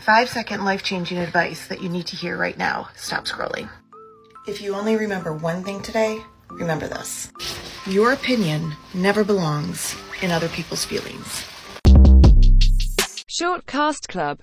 Five second life changing advice that you need to hear right now. Stop scrolling. If you only remember one thing today, remember this. Your opinion never belongs in other people's feelings. Short Cast Club